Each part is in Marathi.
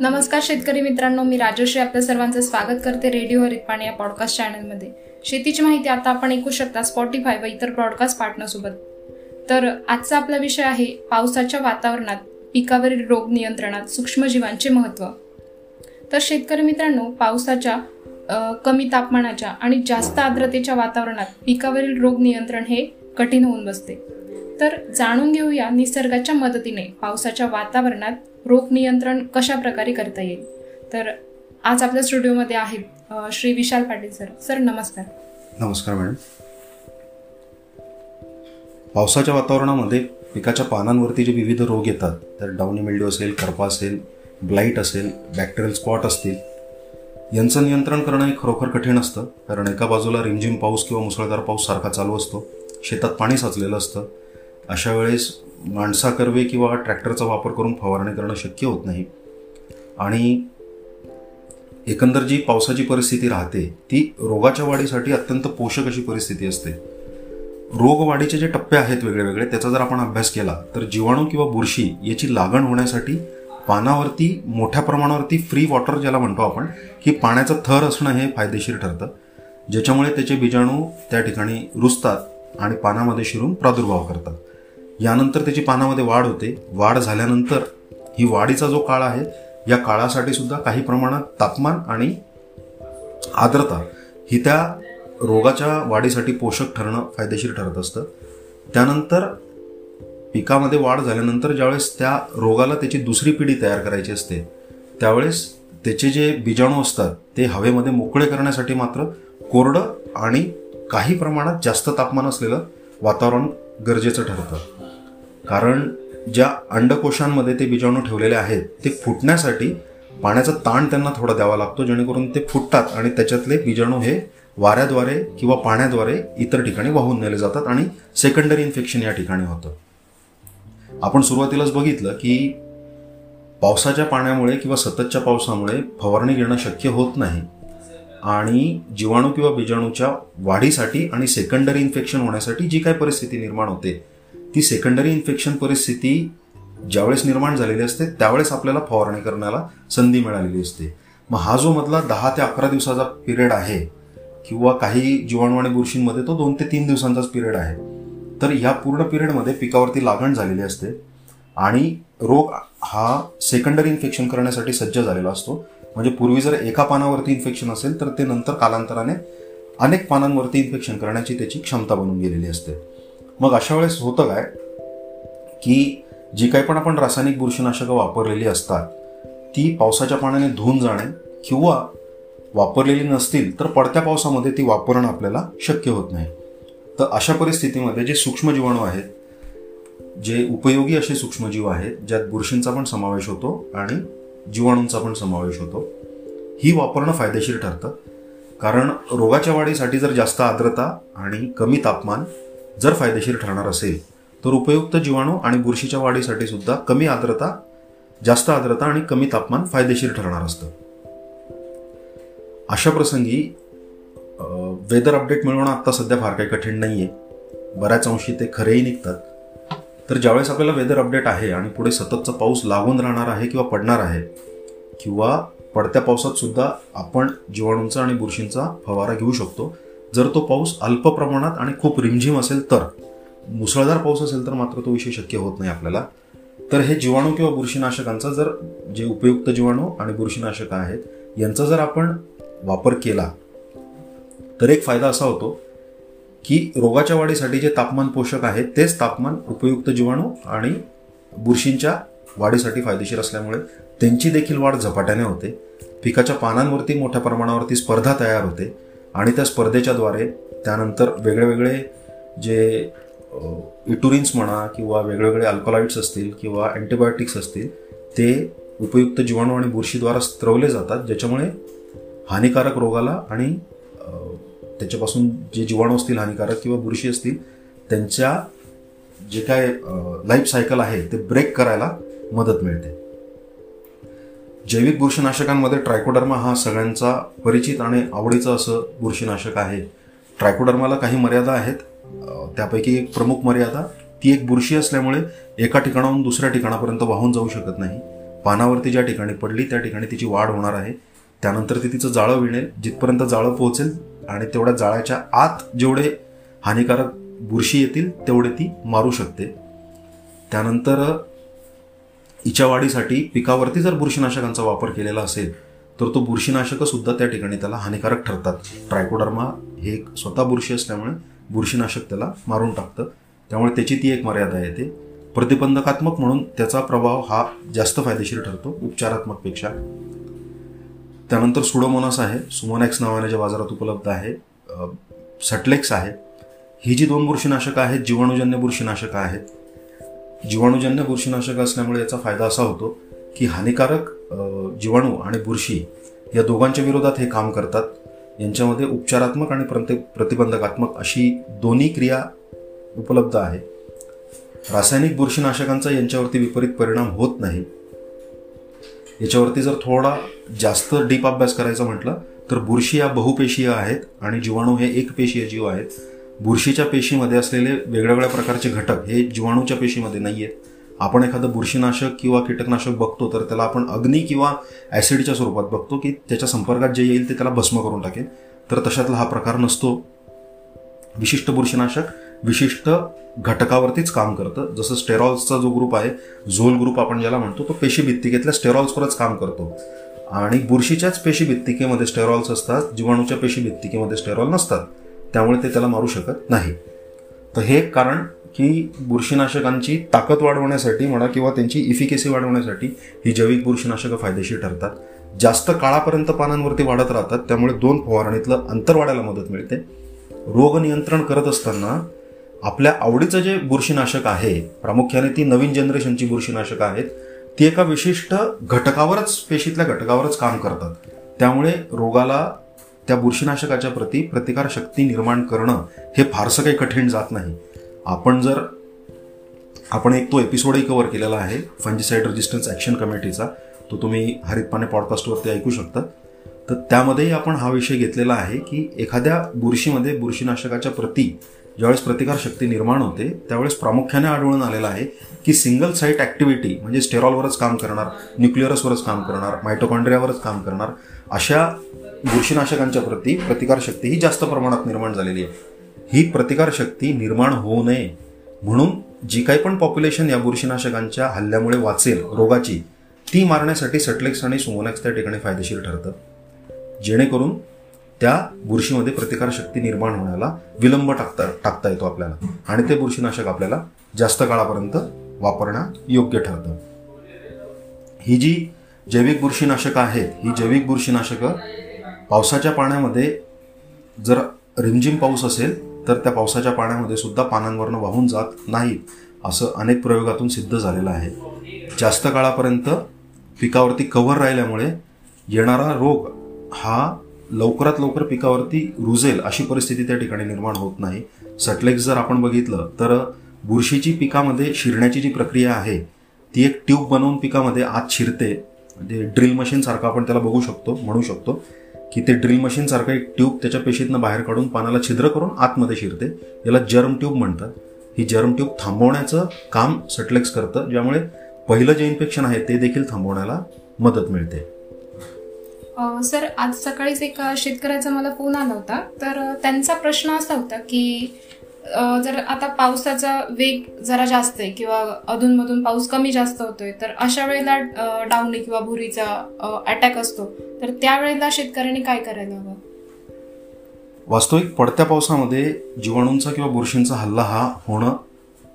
नमस्कार शेतकरी मित्रांनो मी राजश्री. आपल्या सर्वांचं स्वागत करते रेडिओ हरित पाणी या पॉडकास्ट चॅनलमध्ये शेतीची माहिती आता आपण ऐकू शकता स्पॉटीफाय व इतर ब्रॉडकास्ट पार्टनरसोबत तर आजचा आपला विषय आहे पावसाच्या वातावरणात पिकावरील रोग नियंत्रणात सूक्ष्मजीवांचे महत्त्व तर शेतकरी मित्रांनो पावसाच्या कमी तापमानाच्या आणि जास्त आर्द्रतेच्या वातावरणात पिकावरील रोग नियंत्रण हे कठीण होऊन बसते. तर जाणून घेऊया निसर्गाच्या मदतीने पावसाच्या वातावरणात रोग नियंत्रण कशा प्रकारे करता येईल. तर आज आपल्या स्टुडिओमध्ये आहेत श्री विशाल पाटील सर. सर नमस्कार. नमस्कार मॅडम. पावसाच्या वातावरणामध्ये पिकाच्या पानांवरती जे विविध रोग येतात तर डाऊनी मिल्ड्यू असेल करपा असेल ब्लाईट असेल बॅक्टेरियल स्पॉट असतील यांचं नियंत्रण करणं हे खरोखर कठीण असतं कारण एका बाजूला रिमझिम पाऊस किंवा मुसळधार पाऊस सारखा चालू असतो शेतात पाणी साचलेलं असतं. अशा वेळेस माणसाकर्वे किंवा ट्रॅक्टरचा वापर करून फवारणी करणं शक्य होत नाही. आणि एकंदर जी पावसाची परिस्थिती राहते ती रोगाच्या वाढीसाठी अत्यंत पोषक अशी परिस्थिती असते. रोग वाढीचे जे टप्पे आहेत वेगळे वेगळे त्याचा जर आपण अभ्यास केला तर जीवाणू किंवा बुरशी याची लागण होण्यासाठी पानावरती मोठ्या प्रमाणावरती फ्री वॉटर ज्याला म्हणतो आपण की पाण्याचं थर असणं हे फायदेशीर ठरतं. ज्याच्यामुळे त्याचे बीजाणू त्या ठिकाणी रुजतात आणि पानामध्ये शिरून प्रादुर्भाव करतात. यानंतर त्याची पानामध्ये वाढ होते. वाढ झाल्यानंतर ही वाढीचा जो काळ आहे या काळासाठी सुद्धा काही प्रमाणात तापमान आणि आर्द्रता ही त्या रोगाच्या वाढीसाठी पोषक ठरणं फायदेशीर ठरत असतं. त्यानंतर पिकामध्ये वाढ झाल्यानंतर ज्यावेळेस त्या रोगाला त्याची दुसरी पिढी तयार करायची असते त्यावेळेस त्याचे जे बीजाणू असतात ते हवेमध्ये मोकळे करण्यासाठी मात्र कोरडं आणि काही प्रमाणात जास्त तापमान असलेलं वातावरण गरजेचं ठरतं. कारण ज्या अंडकोशांमध्ये ते बीजाणू ठेवलेले आहेत ते फुटण्यासाठी पाण्याचा ताण त्यांना थोडा द्यावा लागतो जेणेकरून ते फुटतात आणि त्याच्यातले बीजाणू हे वाऱ्याद्वारे किंवा पाण्याद्वारे इतर ठिकाणी वाहून नेले जातात आणि सेकंडरी इन्फेक्शन या ठिकाणी होतं. आपण सुरुवातीलाच बघितलं की पावसाच्या पाण्यामुळे किंवा सततच्या पावसामुळे फवारणी घेणं शक्य होत नाही. आणि जीवाणू किंवा बीजाणूच्या वाढीसाठी आणि सेकंडरी इन्फेक्शन होण्यासाठी जी काय परिस्थिती निर्माण होते ती सेकंडरी इन्फेक्शन परिस्थिती ज्यावेळेस निर्माण झालेली असते त्यावेळेस आपल्याला फवारणी करण्याला संधी मिळालेली असते. मग हा जो मधला दहा ते अकरा दिवसाचा पिरियड आहे किंवा काही जीवाणू आणि बुरशींमध्ये तो दोन ते तीन दिवसांचाच पिरियड आहे. तर या पूर्ण पिरियडमध्ये पिकावरती लागण झालेली असते आणि रोग हा सेकंडरी इन्फेक्शन करण्यासाठी सज्ज झालेला असतो. म्हणजे पूर्वी जर एका पानावरती इन्फेक्शन असेल तर ते नंतर कालांतराने अनेक पानांवरती इन्फेक्शन करण्याची त्याची क्षमता बनून गेलेली असते. मग अशा वेळेस होतं काय की जी काही पण आपण रासायनिक बुरशीनाशकं वापरलेली असतात ती पावसाच्या पाण्याने धुवून जाणे किंवा वापरलेली नसतील तर पडत्या पावसामध्ये ती वापरणं आपल्याला शक्य होत नाही. तर अशा परिस्थितीमध्ये जे सूक्ष्मजीवाणू आहेत जे उपयोगी असे सूक्ष्मजीव आहेत ज्यात बुरशींचा पण समावेश होतो आणि जीवाणूंचा पण समावेश होतो ही वापरणं फायदेशीर ठरतं. कारण रोगाच्या वाढीसाठी जर जास्त आर्द्रता आणि कमी तापमान जर फायदेशीर ठरणार असेल तर उपयुक्त जीवाणू आणि बुरशीच्या वाढीसाठी सुद्धा कमी आर्द्रता जास्त आर्द्रता आणि कमी तापमान फायदेशीर ठरणार असतं. अशा प्रसंगी वेदर अपडेट मिळवणं आत्ता सध्या फार काही कठीण नाही आहे बऱ्याच अंशी ते खरेही निघतात. तर ज्यावेळेस आपल्याला वेदर अपडेट आहे आणि पुढे सततचा पाऊस लागून राहणार आहे किंवा पडणार आहे किंवा पडत्या पावसात सुद्धा आपण जीवाणूंचा आणि बुरशींचा फवारा घेऊ शकतो जर तो पाऊस अल्प प्रमाणात आणि खूप रिमझिम असेल तर मुसळधार पाऊस असेल तर मात्र तो विषय शक्य होत नाही आपल्याला. तर हे जीवाणू किंवा बुरशीनाशकांचा जर जे उपयुक्त जीवाणू आणि बुरशीनाशक आहेत यांचा जर आपण वापर केला तर एक फायदा असा होतो की रोगाच्या वाढीसाठी जे तापमान पोषक आहे तेच तापमान उपयुक्त जीवाणू आणि बुरशींच्या वाढीसाठी फायदेशीर असल्यामुळे त्यांची देखील वाढ झपाट्याने होते. पिकाच्या पानांवरती मोठ्या प्रमाणावरती स्पर्धा तयार होते आणि त्या स्पर्धेच्याद्वारे त्यानंतर वेगळे वेगळे जे इटुरिन्स म्हणा किंवा वेगवेगळे अल्कोलाइट्स असतील किंवा अँटीबायोटिक्स असतील ते उपयुक्त जीवाणू आणि बुरशीद्वारा स्त्रवले जातात ज्याच्यामुळे हानिकारक रोगाला आणि त्याच्यापासून जे जीवाणू असतील हानिकारक किंवा बुरशी असतील त्यांच्या जे काय लाईफ सायकल आहे ते ब्रेक करायला मदत मिळते. जैविक बुरशीनाशकांमध्ये ट्रायकोडर्मा हा सगळ्यांचा परिचित आणि आवडीचं असं बुरशीनाशक आहे. ट्रायकोडर्माला काही मर्यादा आहेत. त्यापैकी एक प्रमुख मर्यादा ती एक बुरशी असल्यामुळे एका ठिकाणाहून दुसऱ्या ठिकाणापर्यंत वाहून जाऊ शकत नाही. पानावरती ज्या ठिकाणी पडली त्या ठिकाणी तिची वाढ होणार आहे. त्यानंतर ती तिचं जाळं विणेल जिथपर्यंत जाळं पोहोचेल आणि तेवढ्या जाळ्याच्या आत जेवढे हानिकारक बुरशी येतील तेवढे ती मारू शकते. त्यानंतर हिच्या वाढीसाठी पिकावरती जर बुरशीनाशकांचा वापर केलेला असेल तर तो बुरशीनाशकं सुद्धा त्या ठिकाणी त्याला हानिकारक ठरतात. ट्रायकोडर्मा हे एक स्वतः बुरशी असल्यामुळे बुरशीनाशक त्याला मारून टाकतं. त्यामुळे त्याची ती एक मर्यादा येते. प्रतिबंधकात्मक म्हणून त्याचा प्रभाव हा जास्त फायदेशीर ठरतो उपचारात्मकपेक्षा. त्यानंतर सुडोमोनास आहे. सुमोनॅक्स नावाने जे बाजारात उपलब्ध आहे सटलेक्स आहे. ही जी दोन बुरशीनाशकं आहेत जीवाणूजन्य बुरशीनाशकं आहेत जीवाणूजन्य बुरशीनाशक असल्यामुळे याचा फायदा असा होतो की हानिकारक जीवाणू आणि बुरशी या दोघांच्या विरोधात हे काम करतात. यांच्यामध्ये उपचारात्मक आणि प्रति प्रतिबंधकात्मक अशी दोन्ही क्रिया उपलब्ध आहे. रासायनिक बुरशीनाशकांचा यांच्यावरती विपरीत परिणाम होत नाही. याच्यावरती जर थोडा जास्त डीप अभ्यास करायचा म्हटलं तर बुरशी या बहुपेशीय आहेत आणि जीवाणू हे एक पेशीय जीव आहेत. बुरशीच्या पेशीमध्ये असलेले वेगळ्यावेगळ्या प्रकारचे घटक हे जीवाणूच्या पेशीमध्ये नाही आहेत आपण एखादं बुरशीनाशक किंवा कीटकनाशक बघतो तर त्याला आपण अग्नी किंवा ॲसिडच्या स्वरूपात बघतो की त्याच्या संपर्कात जे येईल ते त्याला भस्म करून टाकेल. तर तशातला हा प्रकार नसतो. विशिष्ट बुरशीनाशक विशिष्ट घटकावरतीच काम करतं. जसं स्टेरॉल्सचा जो ग्रुप आहे झोल ग्रुप आपण ज्याला म्हणतो तो पेशीभित्तिकेतल्या स्टेरॉल्सवरच काम करतो. आणि बुरशीच्याच पेशीभित्तिकेमध्ये स्टेरॉल्स असतात जीवाणूच्या पेशीभित्तिकेमध्ये स्टेरॉल नसतात. त्यामुळे ते त्याला मारू शकत नाही. तर हे एक कारण की बुरशीनाशकांची ताकद वाढवण्यासाठी म्हणा किंवा त्यांची इफिकेसी वाढवण्यासाठी ही जैविक बुरशीनाशकं फायदेशीर ठरतात. जास्त काळापर्यंत पानांवरती वाढत राहतात त्यामुळे दोन फवारणीतलं अंतर वाढायला मदत मिळते. रोग नियंत्रण करत असताना आपल्या आवडीचं जे बुरशीनाशक आहे प्रामुख्याने ती नवीन जनरेशनची बुरशीनाशक आहेत ती एका विशिष्ट घटकावरच पेशीतल्या घटकावरच काम करतात. त्यामुळे रोगाला त्या बुरशीनाशकाच्या प्रती प्रतिकार शक्ती निर्माण करणं हे फारसं काही कठीण जात नाही. आपण जर आपण एक तो एपिसोडही कव्हर केलेला आहे फंजिसाईड रेजिस्टन्स ॲक्शन कमिटीचा तो तुम्ही हरितपाने पॉडकास्टवरती ऐकू शकता. तर त्यामध्येही आपण हा विषय घेतलेला आहे की एखाद्या बुरशीमध्ये बुरशीनाशकाच्या प्रती ज्यावेळेस प्रतिकारशक्ती निर्माण होते त्यावेळेस प्रामुख्याने आढळून आलेलं आहे की सिंगल साईट ॲक्टिव्हिटी म्हणजे स्टेरॉलवरच काम करणार न्यूक्लिअरसवरच काम करणार मायटोकॉन्ड्रियावरच काम करणार अशा बुरशीनाशकांच्या प्रती प्रतिकारशक्ती ही जास्त प्रमाणात निर्माण झालेली आहे. ही प्रतिकारशक्ती निर्माण होऊ नये म्हणून जी काही पण पॉप्युलेशन या बुरशीनाशकांच्या हल्ल्यामुळे वाचेल रोगाची ती मारण्यासाठी सटलेक्स आणि सुमोनॅक्स त्या ठिकाणी फायदेशीर ठरतं. जेणेकरून त्या बुरशीमध्ये प्रतिकारशक्ती निर्माण होण्याला विलंब टाकता टाकता येतो आपल्याला. आणि ते बुरशीनाशक आपल्याला जास्त काळापर्यंत वापरणं योग्य ठरतं. ही जी जैविक बुरशीनाशकं आहेत ही जैविक बुरशीनाशकं पावसाच्या पाण्यामध्ये जर रिमझिम पाऊस असेल तर त्या पावसाच्या पाण्यामध्ये सुद्धा पानांवरनं वाहून जात नाहीत असं अनेक प्रयोगातून सिद्ध झालेलं आहे. जास्त काळापर्यंत पिकावरती कव्हर राहिल्यामुळे येणारा रोग हा लवकरात लवकर पिकावरती रुजेल अशी परिस्थिती त्या ठिकाणी निर्माण होत नाही. सटलेक्स जर आपण बघितलं तर बुरशीची पिकामध्ये शिरण्याची जी प्रक्रिया आहे ती एक ट्यूब बनवून पिकामध्ये आत शिरते. म्हणजे ड्रिल मशीनसारखं आपण त्याला बघू शकतो म्हणू शकतो की ते ड्रिल मशीनसारखं एक ट्यूब त्याच्या पेशीतनं बाहेर काढून पानाला छिद्र करून आतमध्ये शिरते. याला जर्म ट्यूब म्हणतात. ही जर्म ट्यूब थांबवण्याचं काम सटलेक्स करतं ज्यामुळे पहिलं जे इन्फेक्शन आहे ते देखील थांबवण्याला मदत मिळते. सर आज सकाळीच एका शेतकऱ्याचा मला फोन आला होता. तर त्यांचा प्रश्न असा होता की जर आता पावसाचा वेग जरा जास्त आहे किंवा अधूनमधून पाऊस कमी जास्त होतोय तर अशा वेळेला डावणी किंवा भुरीचा अटॅक असतो. तर त्यावेळेला शेतकऱ्यांनी काय करायला हवं? वास्तविक पडत्या पावसामध्ये जीवाणूंचा किंवा बुरशींचा हल्ला हा होणं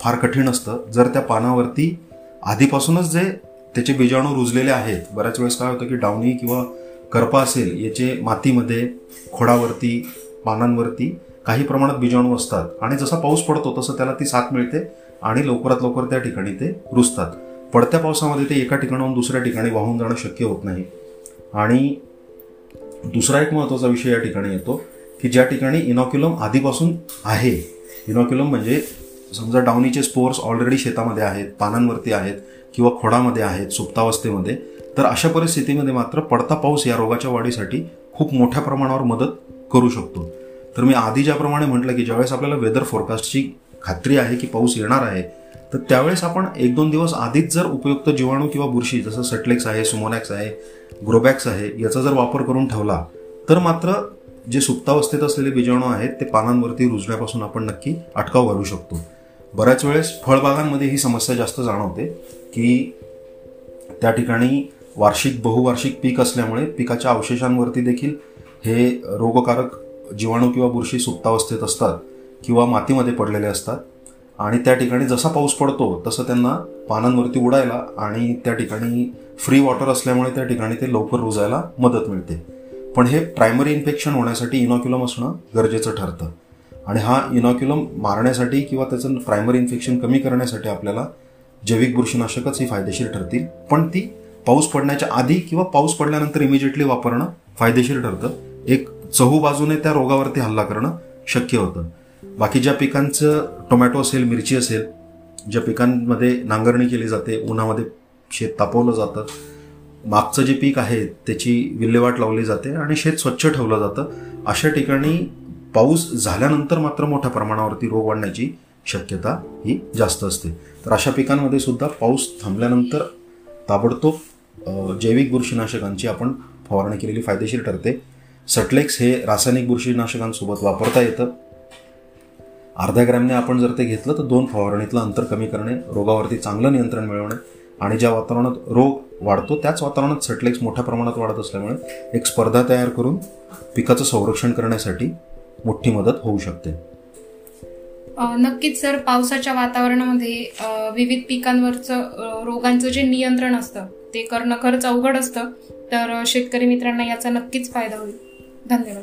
फार कठीण असतं. जर त्या पानावरती आधीपासूनच जे त्याचे बीजाणू रुजलेले आहेत बऱ्याच वेळेस काय होतं की डावणी किंवा करपा असेल याचे मातीमध्ये खोडावरती पानांवरती काही प्रमाणात बीजाणू असतात. आणि जसा पाऊस पडतो तसं त्याला ती साथ मिळते आणि लवकरात लवकर त्या ठिकाणी ते रुजतात. पडत्या पावसामध्ये ते एका ठिकाणाहून दुसऱ्या ठिकाणी वाहून जाणं शक्य होत नाही. आणि दुसरा एक महत्त्वाचा विषय या ठिकाणी येतो की ज्या ठिकाणी इनॉक्युलम आधीपासून आहे. इनॉक्युलम म्हणजे समजा डावणीचे स्पोर्स ऑलरेडी शेतामध्ये आहेत पानांवरती आहेत किंवा खोडामध्ये आहेत सुप्तावस्थेमध्ये तर अशा परिस्थितीमध्ये मात्र पडता पाऊस या रोगाच्या वाढीसाठी खूप मोठ्या प्रमाणावर मदत करू शकतो. तर मी आधी ज्याप्रमाणे म्हटलं की ज्यावेळेस आपल्याला वेदर फोरकास्टची खात्री आहे की पाऊस येणार आहे तर त्यावेळेस आपण एक दोन दिवस आधीच जर उपयुक्त जीवाणू किंवा बुरशी जसं सटलेक्स आहे सुमोनॅक्स आहे ग्रोबॅक्स आहे याचा जर वापर करून ठेवला तर मात्र जे सुप्तावस्थेत असलेले बीजाणू आहेत ते पानांवरती रुजण्यापासून आपण नक्की अटकाव घालू शकतो. बऱ्याच वेळेस फळबागांमध्ये ही समस्या जास्त जाणवते की त्या ठिकाणी वार्षिक बहुवार्षिक पीक असल्यामुळे पिकाच्या अवशेषांवरती देखील हे रोगकारक जीवाणू किंवा बुरशी सुप्तावस्थेत असतात किंवा मातीमध्ये पडलेले असतात. आणि त्या ठिकाणी जसा पाऊस पडतो तसं त्यांना पानांवरती उडायला आणि त्या ठिकाणी फ्री वॉटर असल्यामुळे त्या ठिकाणी ते लवकर रुजायला मदत मिळते. पण हे प्रायमरी इन्फेक्शन होण्यासाठी इनॉक्युलम असणं गरजेचं ठरतं. आणि हा इनॉक्युलम मारण्यासाठी किंवा त्याचं प्रायमरी इन्फेक्शन कमी करण्यासाठी आपल्याला जैविक बुरशीनाशकच ही फायदेशीर ठरतील. पण ती पाऊस पडण्याच्या आधी किंवा पाऊस पडल्यानंतर इमिजिएटली वापरणं फायदेशीर ठरतं. एक चहू बाजूने त्या रोगावरती हल्ला करणं शक्य होतं. बाकी ज्या पिकांचं टोमॅटो असेल मिरची असेल ज्या पिकांमध्ये नांगरणी केली जाते उन्हामध्ये शेत तापवलं जातं मागचं जे पीक आहे त्याची विल्हेवाट लावली जाते आणि शेत स्वच्छ ठेवलं जातं अशा ठिकाणी पाऊस झाल्यानंतर मात्र मोठ्या प्रमाणावरती रोग वाढण्याची शक्यता ही जास्त असते. तर अशा पिकांमध्ये सुद्धा पाऊस थांबल्यानंतर ताबडतोब जैविक बुरशीनाशकांची आपण फवारणी केलेली फायदेशीर ठरते. सटलेक्स हे रासायनिक बुरशीनाशकांसोबत वापरता येतं. अर्ध्या ग्रॅमने आपण जर ते घेतलं तर दोन फवारणीतलं अंतर कमी करणे रोगावरती चांगलं नियंत्रण मिळवणे आणि ज्या वातावरणात रोग वाढतो त्याच वातावरणात सटलेक्स मोठ्या प्रमाणात वाढत असल्यामुळे एक स्पर्धा तयार करून पिकाचं संरक्षण करण्यासाठी मोठी मदत होऊ शकते. नक्कीच सर पावसाच्या वातावरणामध्ये विविध पिकांवरचं रोगांचं जे नियंत्रण असतं ते करणं खरंच अवघड असतं. तर शेतकरी मित्रांना याचा नक्कीच फायदा होईल. धन्यवाद.